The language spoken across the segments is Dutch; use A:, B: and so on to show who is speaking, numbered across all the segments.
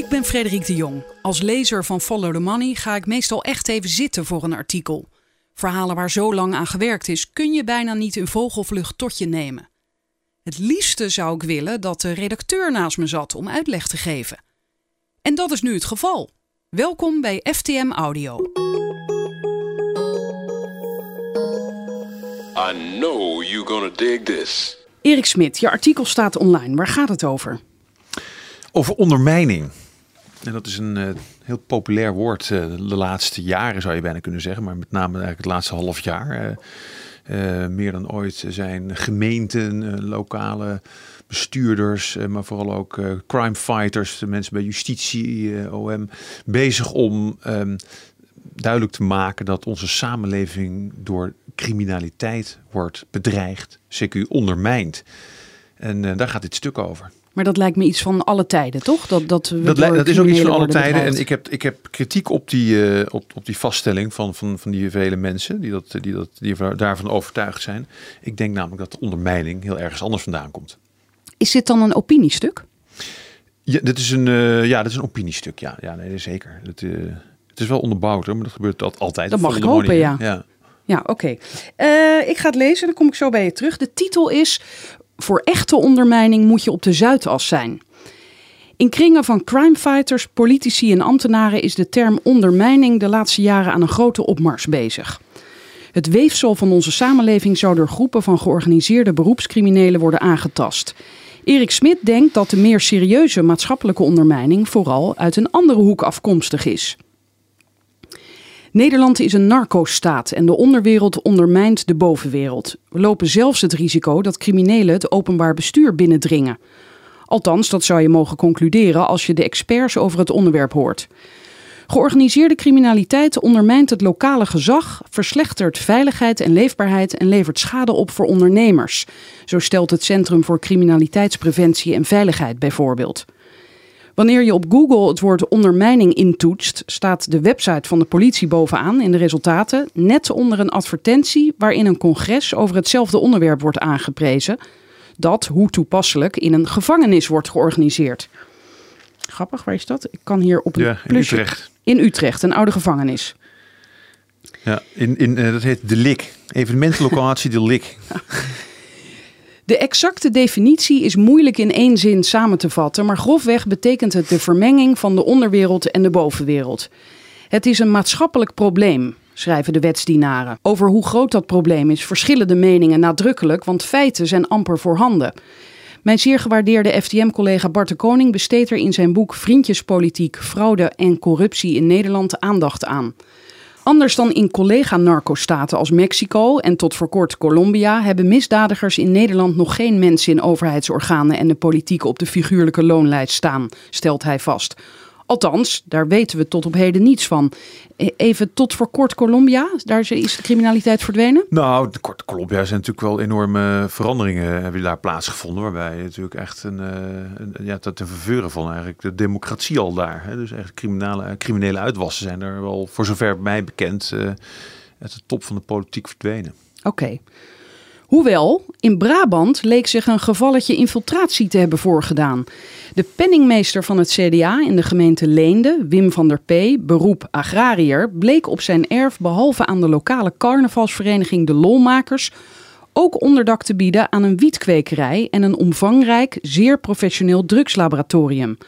A: Ik ben Frederik de Jong. Als lezer van Follow the Money ga ik meestal echt even zitten voor een artikel. Verhalen waar zo lang aan gewerkt is, kun je bijna niet in vogelvlucht tot je nemen. Het liefste zou ik willen dat de redacteur naast me zat om uitleg te geven. En dat is nu het geval. Welkom bij FTM Audio.
B: I know you're gonna dig this.
A: Erik Smit, je artikel staat online. Waar gaat het over?
C: Over ondermijning. En dat is een uh, heel populair woord uh, de laatste jaren zou je bijna kunnen zeggen. Maar met name eigenlijk het laatste half jaar. Uh, meer dan ooit zijn gemeenten, lokale bestuurders, maar vooral ook crime fighters, de mensen bij justitie, OM, bezig om um, duidelijk te maken dat onze samenleving door criminaliteit wordt bedreigd, CQ ondermijnd. En daar gaat dit stuk over.
A: Maar dat lijkt me iets van alle tijden, toch? Dat, dat, we
C: dat, dat is ook iets van alle tijden. En ik heb, ik heb kritiek op die, eh, op, op die vaststelling van, van, van die vele mensen die, dat, die, dat, die daarvan overtuigd zijn. Ik denk namelijk dat de ondermijning heel ergens anders vandaan komt.
A: Is dit dan een opiniestuk?
C: Ja, dit is een, eh, ja, dit is een opiniestuk. Ja, ja nee, zeker. Het, eh, het is wel onderbouwd, hoor, maar dat gebeurt dat altijd.
A: Dat mag ik hopen, ja.
C: ja.
A: Ja, oké. Ik ga het lezen, dan kom ik zo bij je terug. De titel is: Voor echte ondermijning moet je op de Zuidas zijn. In kringen van crimefighters, politici en ambtenaren is de term ondermijning de laatste jaren aan een grote opmars bezig. Het weefsel van onze samenleving zou door groepen van georganiseerde beroepscriminelen worden aangetast. Erik Smit denkt dat de meer serieuze maatschappelijke ondermijning vooral uit een andere hoek afkomstig is. Nederland is een narco-staat en de onderwereld ondermijnt de bovenwereld. We lopen zelfs het risico dat criminelen het openbaar bestuur binnendringen. Althans, dat zou je mogen concluderen als je de experts over het onderwerp hoort. Georganiseerde criminaliteit ondermijnt het lokale gezag, verslechtert veiligheid en leefbaarheid en levert schade op voor ondernemers. Zo stelt het Centrum voor Criminaliteitspreventie en Veiligheid bijvoorbeeld. Wanneer je op Google het woord ondermijning intoetst, staat de website van de politie bovenaan in de resultaten, net onder een advertentie waarin een congres over hetzelfde onderwerp wordt aangeprezen, dat, hoe toepasselijk, in een gevangenis wordt georganiseerd. Grappig, waar is dat? Ik kan hier op een
C: Ja, in. Utrecht.
A: In Utrecht, een oude gevangenis.
C: Ja, in, in, eh, dat heet De Lik. Evenementlocatie De Lik.
A: De exacte definitie is moeilijk in één zin samen te vatten, maar grofweg betekent het de vermenging van de onderwereld en de bovenwereld. Het is een maatschappelijk probleem, schrijven de wetsdienaren. Over hoe groot dat probleem is verschillen de meningen nadrukkelijk, want feiten zijn amper voorhanden. Mijn zeer gewaardeerde FTM-collega Bart de Koning besteedt er in zijn boek Vriendjespolitiek, fraude en corruptie in Nederland aandacht aan. Anders dan in collega-narcostaten als Mexico en tot voor kort Colombia hebben misdadigers in Nederland nog geen mensen in overheidsorganen en de politiek op de figuurlijke loonlijst staan, stelt hij vast. Althans, daar weten we tot op heden niets van. E- Even tot voor kort Colombia, daar is- de criminaliteit verdwenen.
C: Nou, de korte Colombia zijn natuurlijk wel enorme veranderingen hebben daar plaatsgevonden. Waarbij natuurlijk echt een, eh, een ja, te te verveuren van eigenlijk de democratie al daar. Hè. Dus echt criminele, criminele uitwassen zijn er wel, voor zover mij bekend, eh uit de top van de politiek verdwenen.
A: Oké. Hoewel, in Brabant leek zich een gevalletje infiltratie te hebben voorgedaan. De penningmeester van het CDA in de gemeente Leende, Wim van der P., beroep agrariër, bleek op zijn erf behalve aan de lokale carnavalsvereniging De Lolmakers ook onderdak te bieden aan een wietkwekerij en een omvangrijk, zeer professioneel drugslaboratorium.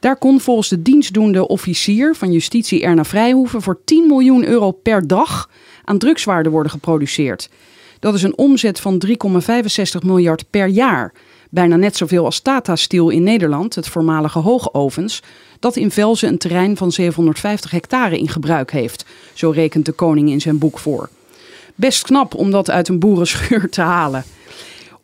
A: Daar kon volgens de dienstdoende officier van justitie Erna Vrijhoeven voor 10 miljoen euro per dag aan drugswaarde worden geproduceerd. Dat is een omzet van 3,65 miljard per jaar. Bijna net zoveel als Tata Steel in Nederland, het voormalige Hoogovens, dat in Velzen een terrein van 750 hectare in gebruik heeft. Zo rekent de koning in zijn boek voor. Best knap om dat uit een boerenschuur te halen.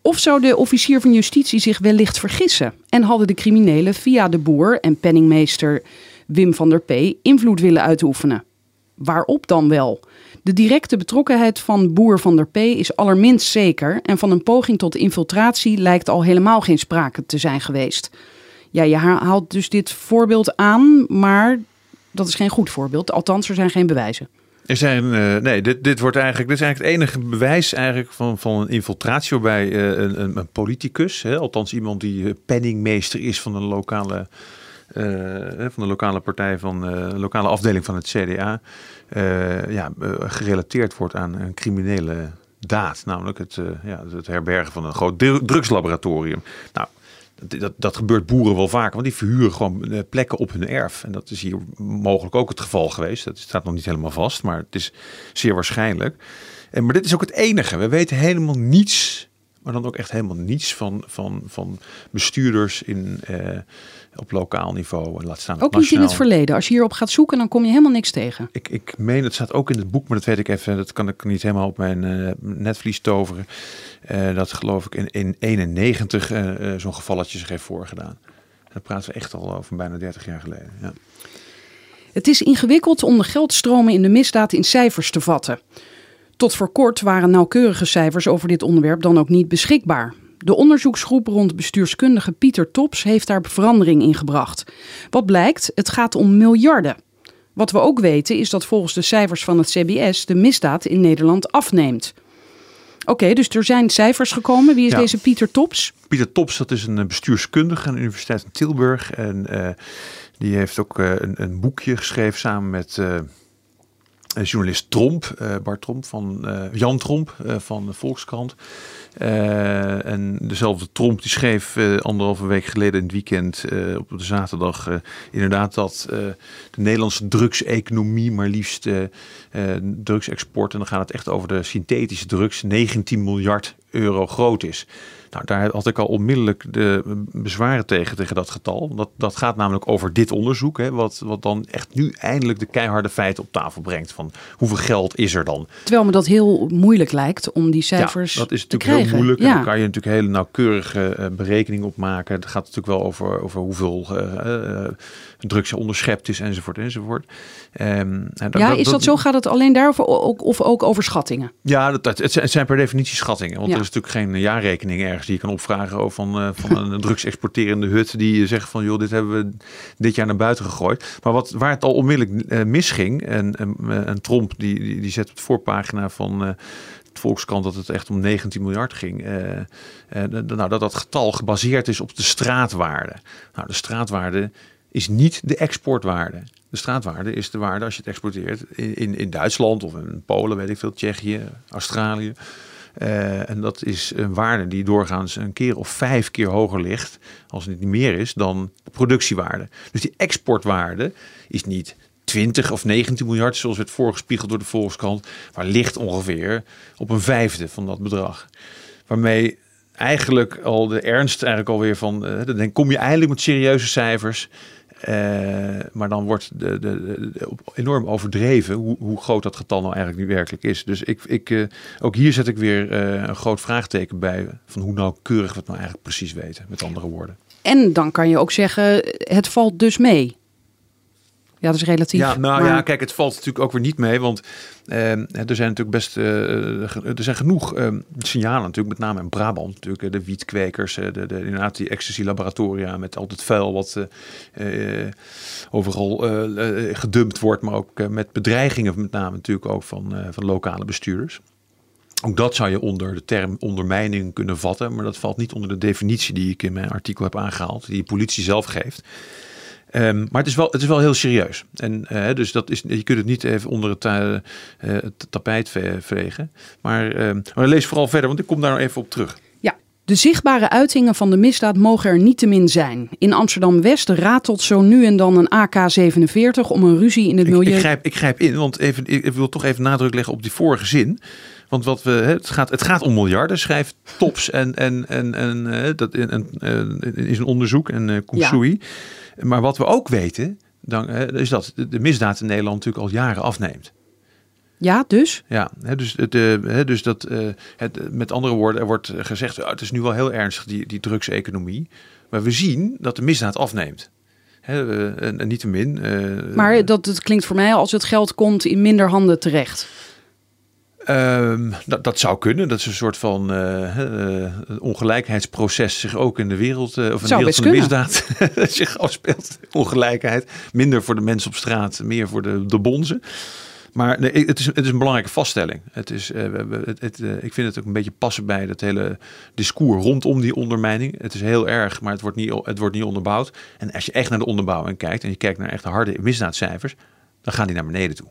A: Of zou de officier van justitie zich wellicht vergissen en hadden de criminelen via de boer en penningmeester Wim van der P. invloed willen uitoefenen? Waarop dan wel? De directe betrokkenheid van boer van der P. is allerminst zeker en van een poging tot infiltratie lijkt al helemaal geen sprake te zijn geweest. Ja, je haalt dus dit voorbeeld aan, maar dat is geen goed voorbeeld. Althans, er zijn geen bewijzen.
C: Er zijn, eh, nee, dit, dit wordt eigenlijk, dit is eigenlijk het enige bewijs eigenlijk van, van een infiltratie waarbij eh, een, een, een politicus, hè, althans iemand die eh, penningmeester is van een lokale eh, van de lokale partij van de lokale afdeling van het CDA, eh, ja, eh, gerelateerd wordt aan een criminele daad. Namelijk het, eh, ja, het herbergen van een groot dru- drugslaboratorium. Nou, dat, dat, dat gebeurt boeren wel vaker, want die verhuren gewoon plekken op hun erf. En dat is hier mogelijk ook het geval geweest. Dat staat nog niet helemaal vast, maar het is zeer waarschijnlijk. En, maar dit is ook het enige. We weten helemaal niets, maar dan ook echt helemaal niets van, van, van bestuurders in, op lokaal niveau. En laat staan
A: Ook niet in het verleden. Als je hierop gaat zoeken, dan kom je helemaal niks tegen.
C: Ik, ik meen, het staat ook in het boek, maar dat weet ik even. Dat kan ik niet helemaal op mijn eh, netvlies toveren. Eh, dat geloof ik in, in 91 eh, zo'n gevalletje zich heeft voorgedaan. Dat praten we echt al over bijna 30 jaar geleden. Ja.
A: Het is ingewikkeld om de geldstromen in de misdaad in cijfers te vatten. Tot voor kort waren nauwkeurige cijfers over dit onderwerp dan ook niet beschikbaar. De onderzoeksgroep rond bestuurskundige Pieter Tops heeft daar verandering in gebracht. Wat blijkt, het gaat om miljarden. Wat we ook weten is dat volgens de cijfers van het CBS de misdaad in Nederland afneemt. Oké, dus er zijn cijfers gekomen. Wie is
C: Ja.
A: deze Pieter Tops?
C: Pieter Tops, dat is een eh, bestuurskundige aan de Universiteit van Tilburg. En eh, die heeft ook eh, een, een boekje geschreven samen met journalist Tromp, eh, Bart Tromp van eh, Jan Tromp eh, van de Volkskrant. Eh, en dezelfde Tromp die schreef eh, anderhalve week geleden in het weekend eh, op de zaterdag eh, inderdaad dat eh, de Nederlandse drugseconomie maar liefst eh, eh, drugsexport en dan gaat het echt over de synthetische drugs 19 miljard euro groot is. Nou, daar had ik al onmiddellijk de bezwaren tegen, tegen dat getal. Dat, dat gaat namelijk over dit onderzoek, hè, wat, wat dan echt nu eindelijk de keiharde feiten op tafel brengt. Van hoeveel geld is er dan?
A: Terwijl me dat heel moeilijk lijkt om die cijfers
C: ja, dat is natuurlijk heel moeilijk. En daar kan je natuurlijk hele nauwkeurige eh, berekeningen op maken. Het gaat natuurlijk wel over, over hoeveel eh, drugs er onderschept is, enzovoort, enzovoort. Ehm, en
A: Ja, is dat zo? Gaat het alleen daarover o- of ook over schattingen?
C: Ja, dat, het zijn- het zijn per definitie schattingen. Want
A: Ja.
C: er is natuurlijk geen jaarrekening ergens die je kan opvragen over van, eh, van een drugsexporterende hut die zegt van joh, dit hebben we dit jaar naar buiten gegooid. Maar wat, waar het al onmiddellijk eh, misging, en, en, en Tromp die, die, die zet op de voorpagina van eh, het Volkskrant dat het echt om 19 miljard ging. eh, eh, nou, dat dat getal gebaseerd is op de straatwaarde. Nou, de straatwaarde is niet de exportwaarde. De straatwaarde is de waarde als je het exporteert in, in, in Duitsland of in Polen, weet ik veel, Tsjechië, Australië. Eh, en dat is een waarde die doorgaans een keer of vijf keer hoger ligt, als het niet meer is, dan de productiewaarde. Dus die exportwaarde is niet 20 of 19 miljard, zoals werd voorgespiegeld door de Volkskrant, maar ligt ongeveer op een vijfde van dat bedrag. Waarmee eigenlijk al de ernst eigenlijk alweer van, eh, dan kom je eindelijk met serieuze cijfers. Eh, maar dan wordt de, de, enorm overdreven hoe, hoe groot dat getal nou eigenlijk nu werkelijk is. Dus ik, ik, eh, ook hier zet ik weer eh, een groot vraagteken bij van hoe nauwkeurig we het nou eigenlijk precies weten, met andere woorden.
A: En dan kan je ook zeggen, het valt dus mee. Ja, dat is relatief.
C: Ja, nou
A: maar-
C: ja, kijk, het valt natuurlijk ook weer niet mee, want eh, er zijn natuurlijk best, eh, er zijn genoeg eh, signalen natuurlijk, met name in Brabant natuurlijk, de wietkwekers, de, de, inderdaad die ecstasy laboratoria met al het vuil wat eh, eh, overal gedumpt wordt, maar ook met bedreigingen met name natuurlijk ook van, van lokale bestuurders. Ook dat zou je onder de term ondermijning kunnen vatten, maar dat valt niet onder de definitie die ik in mijn artikel heb aangehaald, die de politie zelf geeft. Ehm, maar het is, wel, het is wel heel serieus. En eh, dus dat is, je kunt het niet even onder het, eh, het tapijt ve- vegen. Maar, ehm, maar lees vooral verder, want ik kom daar nog even op terug.
A: Ja, de zichtbare uitingen van de misdaad mogen er niettemin zijn. In Amsterdam-West ratelt zo nu en dan een AK-47 om een ruzie in het milieu...
C: ik, grijp, ik grijp in, want even, ik, wil toch even nadruk leggen op die vorige zin. Want wat we, het, gaat, het gaat om miljarden, schrijft Tops en, en, en, en eh, dat en, is een onderzoek en uh, Kusui. Maar wat we ook weten, dan, hè, is dat de, misdaad in Nederland natuurlijk al jaren afneemt.
A: Ja, dus?
C: Ja, dus, de, hè, dus dat, uh, het, met andere woorden, er wordt gezegd, oh, het is nu wel heel ernstig, die, die drugseconomie. Maar we zien dat de misdaad afneemt. En, en niettemin. Uh,
A: maar dat, het klinkt voor mij als het geld komt in minder handen terecht.
C: Um, dat, dat, zou kunnen. Dat is een soort van uh, uh, ongelijkheidsproces zich ook in de wereld, uh, of in de wereld van de misdaad zich afspeelt. Ongelijkheid. Minder voor de mensen op straat, meer voor de, de bonzen. Maar nee, het, is, het is een belangrijke vaststelling. Het is, het, het, ik vind het ook een beetje passen bij dat hele discours rondom die ondermijning. Het is heel erg, maar het wordt, niet, het wordt niet onderbouwd. En als je echt naar de onderbouwing kijkt en je kijkt naar echt harde misdaadcijfers, dan gaan die naar beneden toe.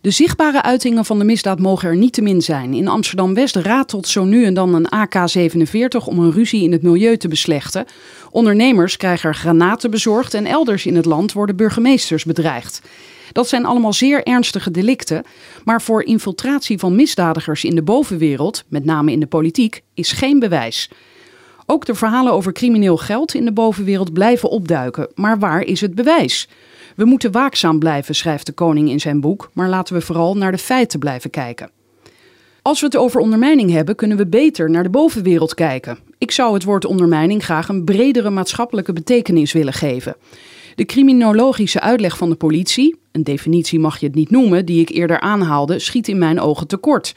A: De zichtbare uitingen van de misdaad mogen er niet te min zijn. In Amsterdam-West ratelt zo nu en dan een AK-47 om een ruzie in het milieu te beslechten. Ondernemers krijgen er granaten bezorgd en elders in het land worden burgemeesters bedreigd. Dat zijn allemaal zeer ernstige delicten, maar voor infiltratie van misdadigers in de bovenwereld, met name in de politiek, is geen bewijs. Ook de verhalen over crimineel geld in de bovenwereld blijven opduiken, maar waar is het bewijs? We moeten waakzaam blijven, schrijft de koning in zijn boek, maar laten we vooral naar de feiten blijven kijken. Als we het over ondermijning hebben, kunnen we beter naar de bovenwereld kijken. Ik zou het woord ondermijning graag een bredere maatschappelijke betekenis willen geven. De criminologische uitleg van de politie, een definitie mag je het niet noemen, die ik eerder aanhaalde, schiet in mijn ogen tekort.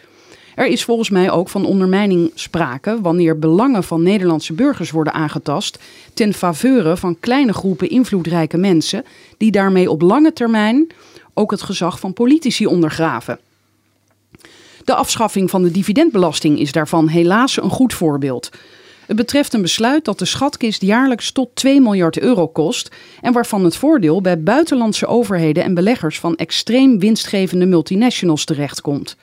A: Er is volgens mij ook van ondermijning sprake wanneer belangen van Nederlandse burgers worden aangetast ten faveur van kleine groepen invloedrijke mensen die daarmee op lange termijn ook het gezag van politici ondergraven. De afschaffing van de dividendbelasting is daarvan helaas een goed voorbeeld. Het betreft een besluit dat de schatkist jaarlijks tot 2 miljard euro kost en waarvan het voordeel bij buitenlandse overheden en beleggers van extreem winstgevende multinationals terechtkomt.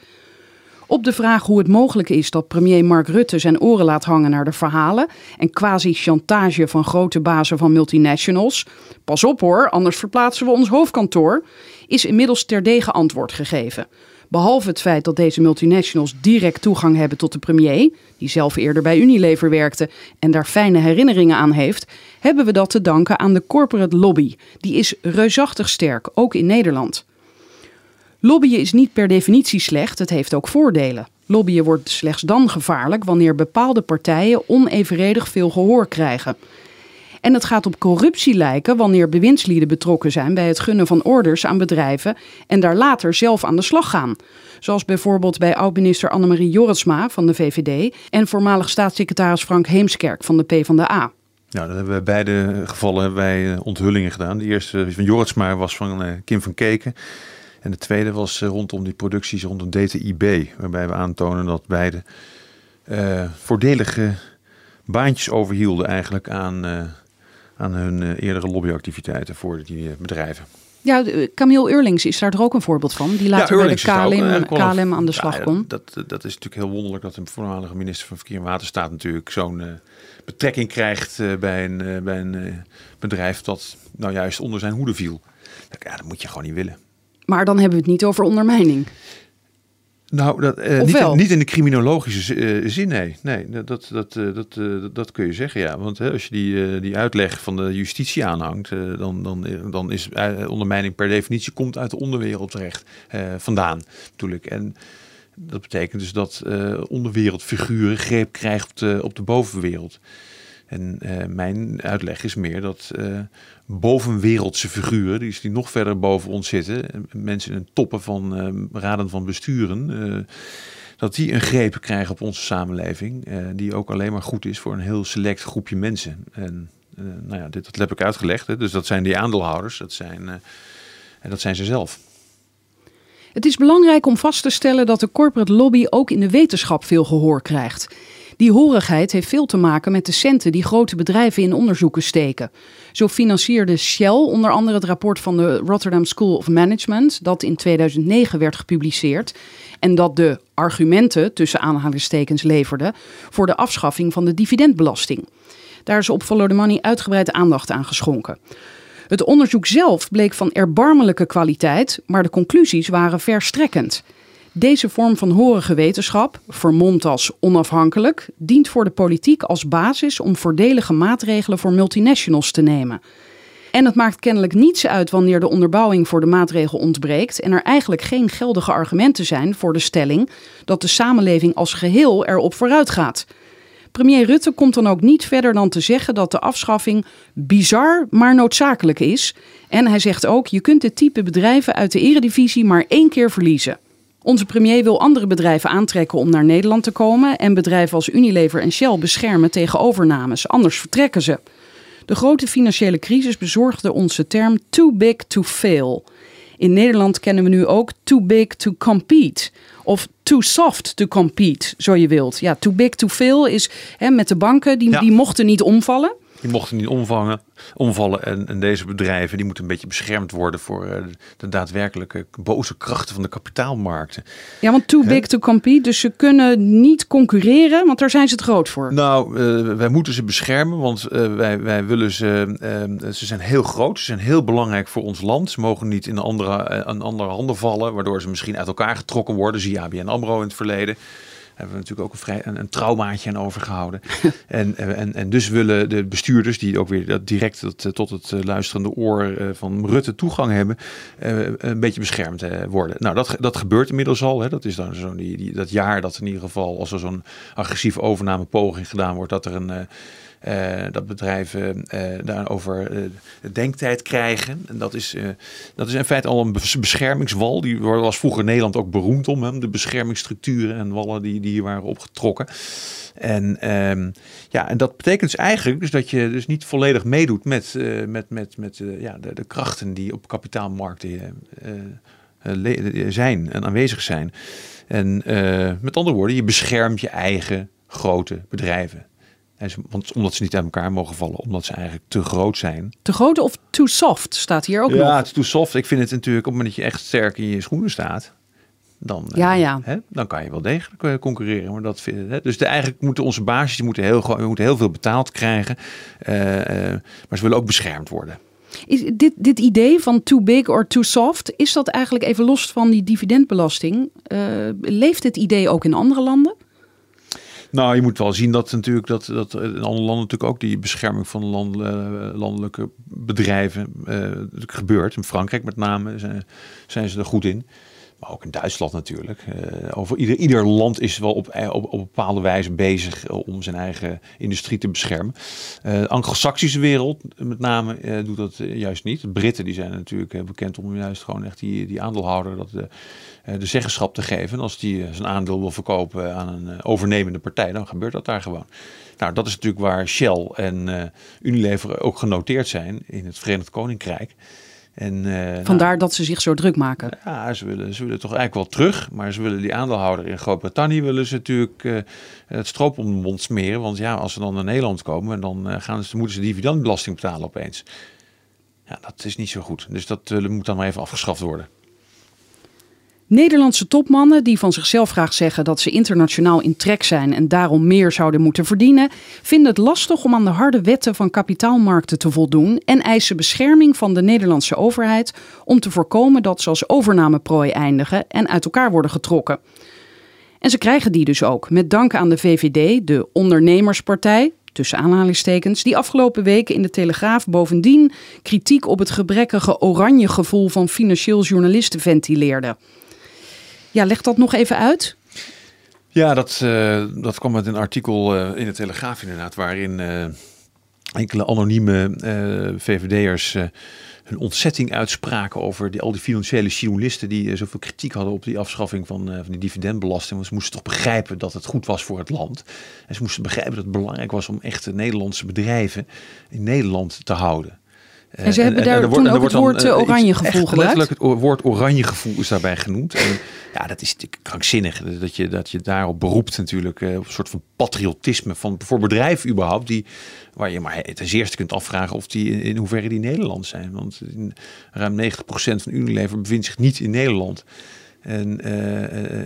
A: Op de vraag hoe het mogelijk is dat premier Mark Rutte zijn oren laat hangen naar de verhalen en quasi-chantage van grote bazen van multinationals, pas op hoor, anders verplaatsen we ons hoofdkantoor, is inmiddels terdege antwoord gegeven. Behalve het feit dat deze multinationals direct toegang hebben tot de premier, die zelf eerder bij Unilever werkte en daar fijne herinneringen aan heeft, hebben we dat te danken aan de corporate lobby. Die is reusachtig sterk, ook in Nederland. Lobbyen is niet per definitie slecht, het heeft ook voordelen. Lobbyen wordt slechts dan gevaarlijk wanneer bepaalde partijen onevenredig veel gehoor krijgen. En het gaat op corruptie lijken wanneer bewindslieden betrokken zijn bij het gunnen van orders aan bedrijven en daar later zelf aan de slag gaan. Zoals bijvoorbeeld bij oud-minister Annemarie Jorritsma van de VVD en voormalig staatssecretaris Frank Heemskerk van de PvdA.
C: Nou, dat hebben we beide gevallen wij eh, onthullingen gedaan. De eerste van Jorritsma was van eh, Kim van Keken. En de tweede was eh, rondom die producties rondom DTIB, waarbij we aantonen dat beide uh, voordelige baantjes overhielden eigenlijk aan, uh, aan hun uh, eerdere lobbyactiviteiten voor die bedrijven.
A: Ja, Camille Eurlings is daar toch ook een voorbeeld van, die later ja, bij de KLM, KLM aan de slag ja, kon.
C: Dat, dat is natuurlijk heel wonderlijk dat een voormalige minister van Verkeer en Waterstaat natuurlijk zo'n betrekking krijgt bij een, bij een bedrijf dat nou juist onder zijn hoede viel. Ja, dat moet je gewoon niet willen.
A: Maar dan hebben we het niet over ondermijning.
C: Nou, dat, uh, niet, niet, in de criminologische uh, zin, nee. Nee, dat, dat, uh, dat, dat kun je zeggen, ja. Want als je die, die uitleg van de justitie aanhangt, dan, dan, dan is ondermijning per definitie komt uit de onderwereld terecht vandaan, natuurlijk. En dat betekent dus dat onderwereldfiguren greep krijgen op de, op de bovenwereld. En mijn uitleg is meer dat bovenwereldse figuren, die, nog verder boven ons zitten, mensen in toppen van uh, raden van besturen, dat die een greep krijgen op onze samenleving, die ook alleen maar goed is voor een heel select groepje mensen. En nou ja, dit dat heb ik uitgelegd. Hè. Dus dat zijn die aandeelhouders, dat zijn, en dat zijn ze zelf.
A: Het is belangrijk om vast te stellen dat de corporate lobby ook in de wetenschap veel gehoor krijgt. Die horigheid heeft veel te maken met de centen die grote bedrijven in onderzoeken steken. Zo financierde Shell onder andere het rapport van de Rotterdam School of Management, dat in 2009 werd gepubliceerd. En dat de argumenten tussen aanhalingstekens leverde voor de afschaffing van de dividendbelasting. Daar is op Follow the Money uitgebreid aandacht aan geschonken. Het onderzoek zelf bleek van erbarmelijke kwaliteit, maar de conclusies waren verstrekkend. Deze vorm van horige wetenschap, vermomd als onafhankelijk, dient voor de politiek als basis om voordelige maatregelen voor multinationals te nemen. En het maakt kennelijk niets uit wanneer de onderbouwing voor de maatregel ontbreekt en er eigenlijk geen geldige argumenten zijn voor de stelling dat de samenleving als geheel erop vooruit gaat. Premier Rutte komt dan ook niet verder dan te zeggen dat de afschaffing bizar, maar noodzakelijk is. En hij zegt ook: je kunt dit type bedrijven uit de eredivisie maar één keer verliezen. Onze premier wil andere bedrijven aantrekken om naar Nederland te komen en bedrijven als Unilever en Shell beschermen tegen overnames, anders vertrekken ze. De grote financiële crisis bezorgde ons de term too big to fail. In Nederland kennen we nu ook too big to compete. Of too soft to compete, zo je wilt. Ja, too big to fail is hè, met de banken, die,
C: Ja.
A: die mochten niet omvallen.
C: Die mochten niet omvangen, omvallen. En, en deze bedrijven die moeten een beetje beschermd worden voor eh, de daadwerkelijke boze krachten van de kapitaalmarkten.
A: Ja, want too big to compete. Dus ze kunnen niet concurreren, want daar zijn ze te groot voor.
C: Nou, eh, wij moeten ze beschermen, want eh, wij, wij willen ze. ze zijn heel groot, ze zijn heel belangrijk voor ons land. Ze mogen niet in andere, in andere handen vallen, waardoor ze misschien uit elkaar getrokken worden. Zie ABN Amro in het verleden. Hebben we natuurlijk ook een, vrij, een, traumaatje aan overgehouden. en, en, en dus willen de bestuurders, die ook weer dat direct eh, tot het eh, luisterende oor eh, van Rutte toegang hebben, een beetje beschermd worden. Nou, dat, dat gebeurt inmiddels al. Hè. Dat is dan zo'n die, die, dat jaar dat in ieder geval, als er zo'n agressieve overnamepoging gedaan wordt, dat er een. Eh, dat bedrijven eh, daarover eh, denktijd krijgen. En dat is, dat is in feite al een bes- beschermingswal. Die was vroeger Nederland ook beroemd om. Hè? De beschermingsstructuren en wallen die, die hier waren opgetrokken. En, ehm, ja, en dat betekent dus eigenlijk dus dat je dus niet volledig meedoet met, met, met, met ja, de, krachten die op kapitaalmarkten zijn en aanwezig zijn. En met andere woorden, je beschermt je eigen grote bedrijven. En ze- want, omdat ze niet uit elkaar mogen vallen, omdat ze eigenlijk te groot zijn.
A: Te groot of too soft staat hier ook
C: ja,
A: nog.
C: het is too soft. Ik vind het natuurlijk, op het moment dat je echt sterk in je schoenen staat, dan, eh,
A: Ja, ja.
C: Hè, dan kan je wel degelijk eh, concurreren. Maar dat, vind- hè, dus de, eigenlijk moeten onze baasjes die moeten heel, we moeten heel veel betaald krijgen. eh, maar ze willen ook beschermd worden.
A: Is dit, dit idee van too big or too soft, is dat eigenlijk even los van die dividendbelasting? leeft dit idee ook in andere landen?
C: Nou, je moet wel zien dat natuurlijk dat, dat in andere landen natuurlijk ook die bescherming van land, eh, landelijke bedrijven eh, gebeurt. In Frankrijk met name zijn ze er goed in. Maar ook in Duitsland natuurlijk. Eh, over ieder, ieder land is wel op, op, op een bepaalde wijze bezig eh, om zijn eigen industrie te beschermen. Eh, de Anglo-Saxische wereld met name eh, doet dat eh, juist niet. De Britten die zijn natuurlijk eh, bekend om juist gewoon echt die, die aandeelhouder dat, de, eh, zeggenschap te geven. En als die eh, zijn aandeel wil verkopen aan een eh, overnemende partij, dan gebeurt dat daar gewoon. Nou, dat is natuurlijk waar Shell en eh, Unilever ook genoteerd zijn in het Verenigd Koninkrijk. En, eh, nou,
A: Vandaar dat ze zich zo druk maken.
C: ja, ze willen, ze willen toch eigenlijk wel terug. Maar ze willen die aandeelhouder in Groot-Brittannië willen ze natuurlijk eh, het stroop om de mond smeren. Want ja, als ze dan naar Nederland komen, dan eh, gaan ze, moeten ze dividendbelasting betalen opeens. Ja, dat is niet zo goed. Dus dat moet dan maar even afgeschaft worden.
A: Nederlandse topmannen die van zichzelf graag zeggen dat ze internationaal in trek zijn en daarom meer zouden moeten verdienen, vinden het lastig om aan de harde wetten van kapitaalmarkten te voldoen en eisen bescherming van de Nederlandse overheid om te voorkomen dat ze als overnameprooi eindigen en uit elkaar worden getrokken. En ze krijgen die dus ook, met dank aan de VVD, de ondernemerspartij, tussen aanhalingstekens, die afgelopen weken in de Telegraaf bovendien kritiek op het gebrekkige oranje gevoel van financieel journalisten ventileerde. Ja, leg dat nog even uit.
C: Ja, dat, eh, dat kwam uit een artikel eh, in de Telegraaf inderdaad, waarin eh, enkele anonieme VVD'ers hun ontzetting uitspraken over die, al die financiële journalisten die zoveel kritiek hadden op die afschaffing van, van die dividendbelasting. Want ze moesten toch begrijpen dat het goed was voor het land. En ze moesten begrijpen dat het belangrijk was om echte Nederlandse bedrijven in Nederland te houden. Eh,
A: En ze hebben daar toen ook het woord,
C: eh,
A: eh, oranje gevoel gebruikt?
C: letterlijk het woord oranje gevoel is daarbij genoemd. En ja, dat is natuurlijk krankzinnig. Dat je, dat je daarop beroept natuurlijk. Op een soort van patriotisme van, voor bedrijven überhaupt. Die, waar je maar ten eerste kunt afvragen of die in, hoeverre die Nederlands zijn. Want in, ruim 90% van Unilever bevindt zich niet in Nederland. En,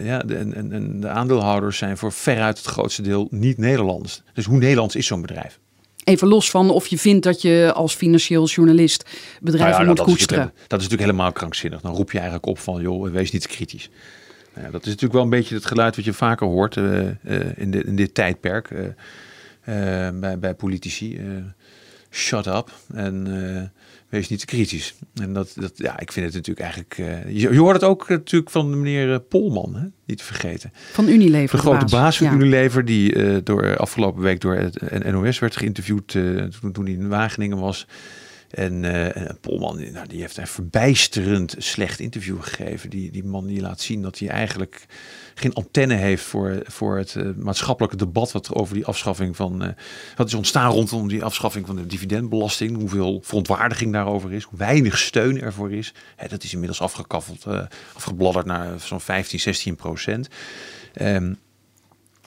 C: ja, de, en- en de aandeelhouders zijn voor veruit het grootste deel niet Nederlands. Dus hoe Nederlands is zo'n bedrijf?
A: Even los van of je vindt dat je als financieel journalist bedrijven
C: Nou ja,
A: moet
C: dat, is
A: koesteren.
C: natuurlijk, dat is natuurlijk helemaal krankzinnig. Dan roep je eigenlijk op van, joh, wees niet kritisch. Nou ja, dat is natuurlijk wel een beetje het geluid wat je vaker hoort eh, eh, in, dit, in dit tijdperk eh, bij, bij politici. shut up en wees niet te kritisch. En dat, dat, ja, ik vind het natuurlijk eigenlijk... eh, je, je hoort het ook natuurlijk van de meneer eh, Polman, hè? niet te vergeten.
A: Van Unilever.
C: De grote baas van
A: Ja.
C: Unilever, die eh, door afgelopen week door het NOS werd geïnterviewd eh, toen, toen hij in Wageningen was. En, uh, en Polman, nou, die heeft een verbijsterend slecht interview gegeven. Die, die man die laat zien dat hij eigenlijk geen antenne heeft voor, voor het uh, maatschappelijke debat wat over die afschaffing van. Uh, wat is ontstaan rondom die afschaffing van de dividendbelasting. Hoeveel verontwaardiging daarover is. Hoe weinig steun ervoor is. Hè, dat is inmiddels afgekaffeld, afgebladderd naar zo'n 15, 16 procent. Um,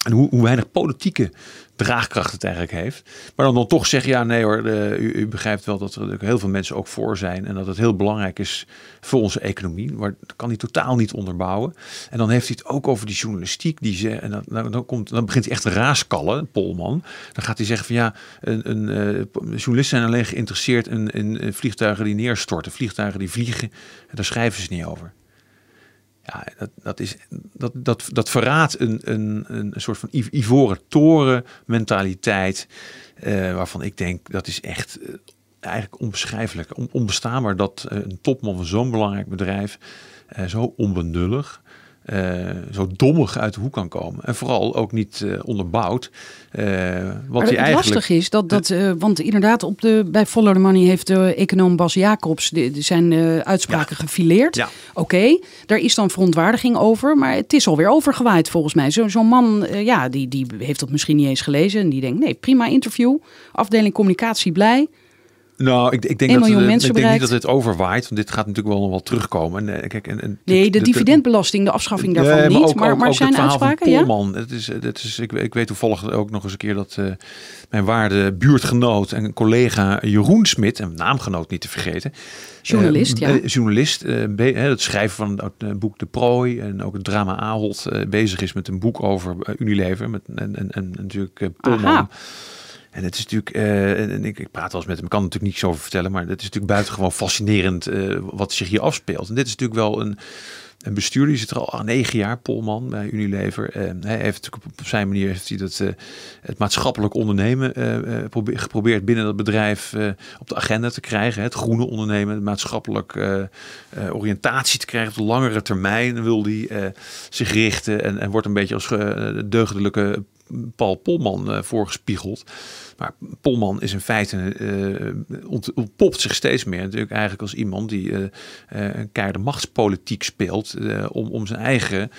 C: en hoe, weinig politieke draagkracht het eigenlijk heeft. Maar dan, dan toch zeggen, ja nee hoor, u, u, begrijpt wel dat er heel veel mensen ook voor zijn. En dat het heel belangrijk is voor onze economie. Maar dat kan hij totaal niet onderbouwen. En dan heeft hij het ook over die journalistiek. Die ze, en dan, dan, komt, dan begint hij echt raaskallen, Polman. Dan gaat hij zeggen van ja, een, een, uh, journalisten zijn alleen geïnteresseerd in, in vliegtuigen die neerstorten. Vliegtuigen die vliegen, en daar schrijven ze niet over. Ja, dat, dat, is, dat, dat, dat verraadt een, een, een soort van ivoren toren mentaliteit. Uh, waarvan ik denk dat is echt uh, eigenlijk onbeschrijfelijk, on, onbestaanbaar dat uh, een topman van zo'n belangrijk bedrijf zo onbenullig uh, zo dommig uit de hoek kan komen. En vooral ook niet uh, onderbouwd. Uh, wat
A: maar hij eigenlijk... lastig is dat, dat want inderdaad, op de, bij Follow the Money heeft de econoom Bas Jacobs de, de zijn uitspraken ja. gefileerd.
C: Ja.
A: Oké, daar is dan verontwaardiging over, maar het is alweer overgewaaid volgens mij. Zo'n zo man, ja, die, die heeft dat misschien niet eens gelezen en die denkt, nee, prima interview, afdeling communicatie blij.
C: Nou, ik, ik denk, dat, ik denk niet dat het overwaait, want dit gaat natuurlijk wel nog wel terugkomen. En, kijk, en, en,
A: nee, de, de dividendbelasting, de afschaffing daarvan nee, maar niet. Ook, maar, maar ook zijn uitspraken, ja?
C: Polman, het is, het is, ik, ik weet toevallig ook nog eens een keer dat uh, mijn waarde buurtgenoot en collega Jeroen Smit, en naamgenoot niet te vergeten.
A: Journalist, uh, ja.
C: Journalist, uh, het schrijven van het boek De Prooi en ook het drama Ahold bezig is met een boek over Unilever. Met, en, en, en natuurlijk Polman. Aha. En het is natuurlijk, uh, en ik, ik, praat wel eens met hem, kan natuurlijk niets over vertellen, maar het is natuurlijk buitengewoon fascinerend uh, wat zich hier afspeelt. En dit is natuurlijk wel een, een bestuurder, die zit er al negen jaar, Polman bij Unilever. Uh, hij heeft natuurlijk op zijn manier heeft hij dat, het maatschappelijk ondernemen geprobeerd binnen dat bedrijf op de agenda te krijgen. Het groene ondernemen, de maatschappelijke oriëntatie te krijgen op de langere termijn wil hij zich richten en, en wordt een beetje als deugdelijke Paul Polman voorgespiegeld. Maar Polman is in feite uh, ontpopt zich steeds meer natuurlijk eigenlijk als iemand die uh, een keiharde machtspolitiek speelt om, om zijn eigen,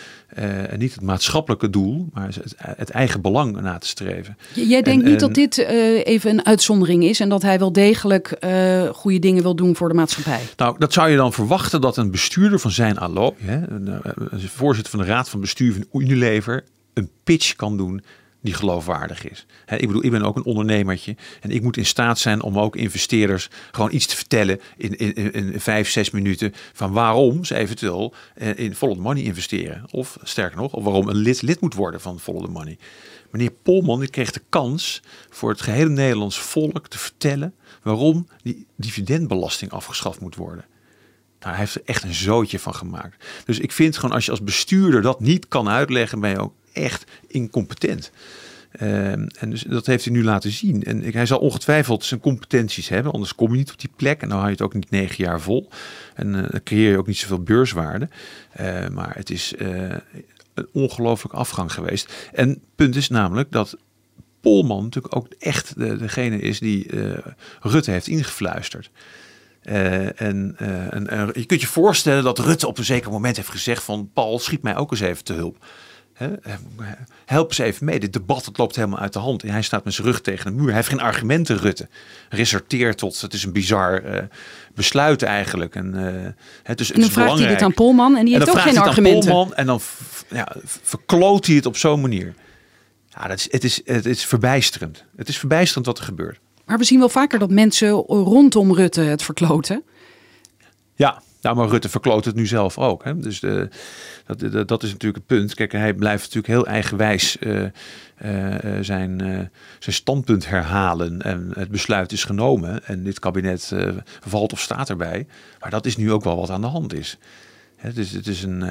C: niet het maatschappelijke doel, maar het, het, eigen belang na te streven.
A: Jij denkt niet dat dit even een uitzondering is en dat hij wel degelijk goede dingen wil doen voor de maatschappij?
C: Nou, dat zou je dan verwachten dat een bestuurder van zijn allooi, voorzitter van de raad van bestuur van Unilever, een pitch kan doen die geloofwaardig is. ik bedoel, ik ben ook een ondernemertje en ik moet in staat zijn om ook investeerders gewoon iets te vertellen in, in, in vijf, zes minuten van waarom ze eventueel eh, in Follow the Money investeren. Of sterker nog, of waarom een lid lid moet worden van Follow the Money. Meneer Polman die kreeg de kans voor het gehele Nederlands volk te vertellen waarom die dividendbelasting afgeschaft moet worden. Nou, hij heeft er echt een zootje van gemaakt. Dus ik vind gewoon als je als bestuurder dat niet kan uitleggen, ben je ook echt incompetent. Ehm, en dus dat heeft hij nu laten zien. En hij zal ongetwijfeld zijn competenties hebben, anders kom je niet op die plek. En dan hou je het ook niet negen jaar vol. En uh, dan creëer je ook niet zoveel beurswaarde. Uh, maar het is uh, een ongelooflijk afgang geweest. En punt is namelijk dat Polman natuurlijk ook echt de, degene is die Rutte heeft ingefluisterd. En, je kunt je voorstellen dat Rutte op een zeker moment heeft gezegd van Paul, schiet mij ook eens even te hulp. Help eens even mee. Dit debat het loopt helemaal uit de hand. En hij staat met zijn rug tegen de muur. Hij heeft geen argumenten, Rutte. Resorteert tot, het is een bizar besluit eigenlijk. En, het is,
A: en dan vraagt hij dit aan Polman en die heeft ook geen argumenten. Polman,
C: en dan ja, verkloot hij het op zo'n manier. Ja, dat is, het, is, het is verbijsterend. Het is verbijsterend wat er gebeurt.
A: Maar we zien wel vaker dat mensen rondom Rutte het verkloten.
C: Ja, nou, maar Rutte verkloot het nu zelf ook. Hè? Dus de, dat, dat, is natuurlijk het punt. Kijk, hij blijft natuurlijk heel eigenwijs uh, uh, zijn, uh, zijn standpunt herhalen. En het besluit is genomen. En dit kabinet valt of staat erbij. Maar dat is nu ook wel wat aan de hand is. Hè, dus het is een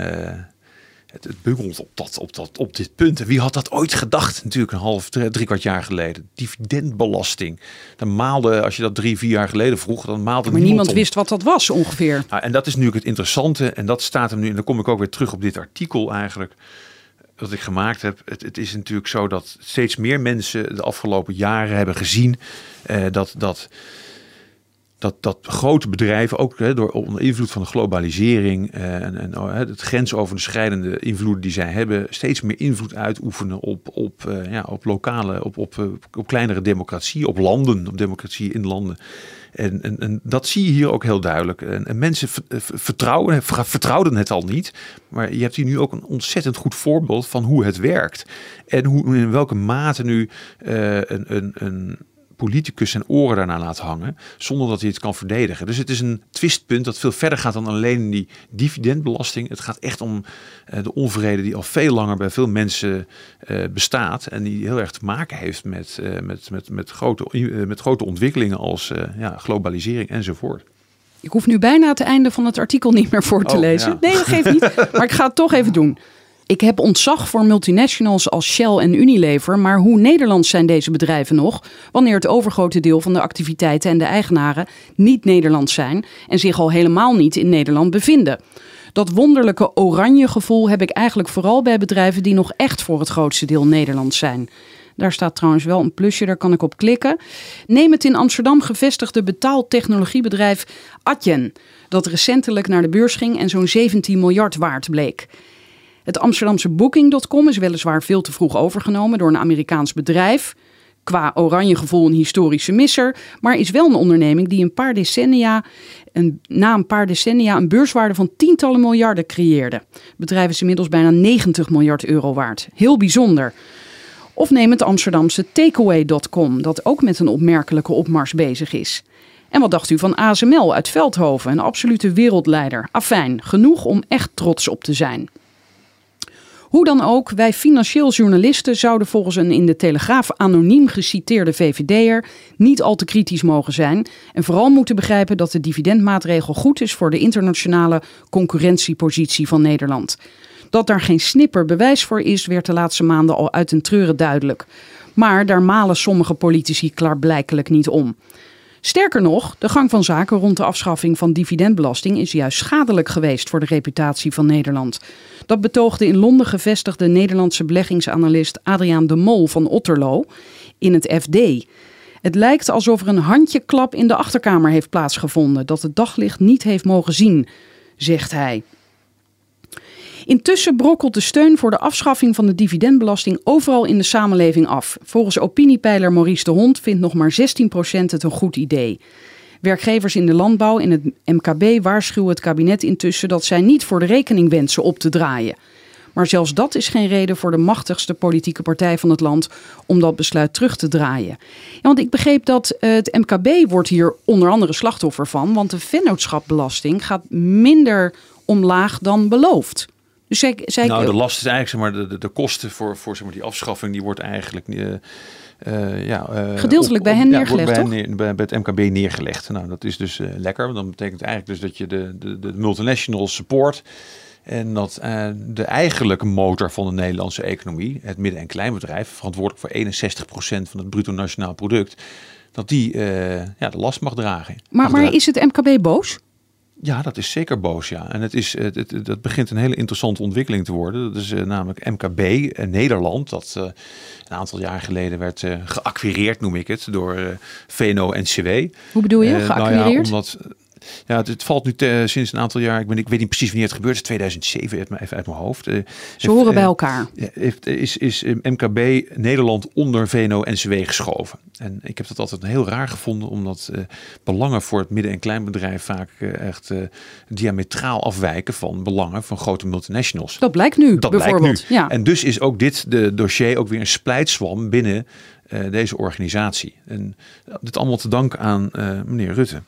C: het, het bungelt op, dat, op, dat, op dit punt. En wie had dat ooit gedacht? Natuurlijk een half, drie, kwart jaar geleden. Dividendbelasting. Dan maalde, als je dat drie, vier jaar geleden vroeg, dan maalde
A: Maar niemand wist wat dat was ongeveer.
C: Nou, en dat is nu het interessante. En dat staat hem nu, en dan kom ik ook weer terug op dit artikel eigenlijk wat ik gemaakt heb. Het, het, is natuurlijk zo dat steeds meer mensen de afgelopen jaren hebben gezien uh, dat, dat dat, dat grote bedrijven, ook hè, door onder invloed van de globalisering eh, en, en oh, het grensoverschrijdende invloed die zij hebben, steeds meer invloed uitoefenen op, op, eh, ja, op lokale, op, op, eh, op kleinere democratie, op landen, op democratie in landen. En, en, en dat zie je hier ook heel duidelijk. En, en mensen vertrouwen, vertrouwden het al niet. Maar je hebt hier nu ook een ontzettend goed voorbeeld van hoe het werkt. En hoe, in welke mate nu een, een, een politicus zijn oren daarna laat hangen, zonder dat hij het kan verdedigen. Dus het is een twistpunt dat veel verder gaat dan alleen die dividendbelasting. Het gaat echt om uh, de onvrede die al veel langer bij veel mensen uh, bestaat en die heel erg te maken heeft met, uh, met, met, met, grote, met grote ontwikkelingen als ja, globalisering enzovoort.
A: Ik hoef nu bijna het einde van het artikel niet meer voor te oh, lezen. Ja. Nee, dat geeft niet. maar ik ga het toch even doen. Ik heb ontzag voor multinationals als Shell en Unilever, maar hoe Nederlands zijn deze bedrijven nog wanneer het overgrote deel van de activiteiten en de eigenaren niet Nederlands zijn en zich al helemaal niet in Nederland bevinden? Dat wonderlijke oranje gevoel heb ik eigenlijk vooral bij bedrijven die nog echt voor het grootste deel Nederlands zijn. Daar staat trouwens wel een plusje, daar kan ik op klikken. Neem het in Amsterdam gevestigde betaaltechnologiebedrijf Atjen, dat recentelijk naar de beurs ging en zo'n 17 miljard waard bleek. Het Amsterdamse Booking.com is weliswaar veel te vroeg overgenomen door een Amerikaans bedrijf. Qua oranje gevoel een historische misser, maar is wel een onderneming die een paar decennia, een, na een paar decennia een beurswaarde van tientallen miljarden creëerde. Het bedrijf is inmiddels bijna 90 miljard euro waard. Heel bijzonder. Of neem het Amsterdamse Takeaway.com, dat ook met een opmerkelijke opmars bezig is. En wat dacht u van ASML uit Veldhoven, een absolute wereldleider? Afijn, genoeg om echt trots op te zijn. Hoe dan ook, wij financieel journalisten zouden volgens een in de Telegraaf anoniem geciteerde VVD'er niet al te kritisch mogen zijn en vooral moeten begrijpen dat de dividendmaatregel goed is voor de internationale concurrentiepositie van Nederland. Dat daar geen snipper bewijs voor is, werd de laatste maanden al uit een treuren duidelijk. Maar daar malen sommige politici klaarblijkelijk niet om. Sterker nog, de gang van zaken rond de afschaffing van dividendbelasting is juist schadelijk geweest voor de reputatie van Nederland. Dat betoogde in Londen gevestigde Nederlandse beleggingsanalist Adriaan de Mol van Otterlo in het FD. Het lijkt alsof er een handjeklap in de achterkamer heeft plaatsgevonden dat het daglicht niet heeft mogen zien, zegt hij. Intussen brokkelt de steun voor de afschaffing van de dividendbelasting overal in de samenleving af. Volgens opiniepeiler Maurice de Hond vindt nog maar 16% het een goed idee. Werkgevers in de landbouw en het MKB waarschuwen het kabinet intussen dat zij niet voor de rekening wensen op te draaien. Maar zelfs dat is geen reden voor de machtigste politieke partij van het land om dat besluit terug te draaien. Ja, want ik begreep dat eh, het MKB wordt hier onder andere slachtoffer van, want de vennootschapbelasting gaat minder omlaag dan beloofd.
C: Dus zij, zij nou, de last is eigenlijk, zeg maar, de, de, de kosten voor, voor zeg maar, die afschaffing, die wordt eigenlijk uh, uh, ja,
A: uh, gedeeltelijk bij hen neergelegd,
C: bij,
A: toch?
C: Neer, bij, bij, het MKB neergelegd. Nou, dat is dus lekker, want dat betekent eigenlijk dus dat je de, de, de multinational support en dat de eigenlijke motor van de Nederlandse economie, het midden- en kleinbedrijf, verantwoordelijk voor 61% van het bruto nationaal product, dat die ja, de last mag dragen.
A: Maar, maar is het MKB boos?
C: Ja, dat is zeker boos, ja. En het is, het, het, dat begint een hele interessante ontwikkeling te worden. Dat is uh, namelijk MKB uh, Nederland, dat uh, een aantal jaar geleden werd geacquireerd, noem ik het, door VNO-NCW.
A: Hoe bedoel je, geacquireerd? Nou ja, omdat
C: ja, het, valt nu sinds een aantal jaar. Ik, ben, ik weet niet precies wanneer het gebeurt. 2007, even uit mijn hoofd. Uh,
A: Ze horen bij elkaar.
C: Heeft, is, is MKB Nederland onder VNO-NCW geschoven. En ik heb dat altijd heel raar gevonden, omdat belangen voor het midden- en kleinbedrijf vaak echt diametraal afwijken van belangen van grote multinationals.
A: Dat blijkt nu, dat bijvoorbeeld. Blijkt nu. Ja.
C: En dus is ook dit de dossier ook weer een splijtswam binnen deze organisatie. En dit allemaal te danken aan meneer Rutte.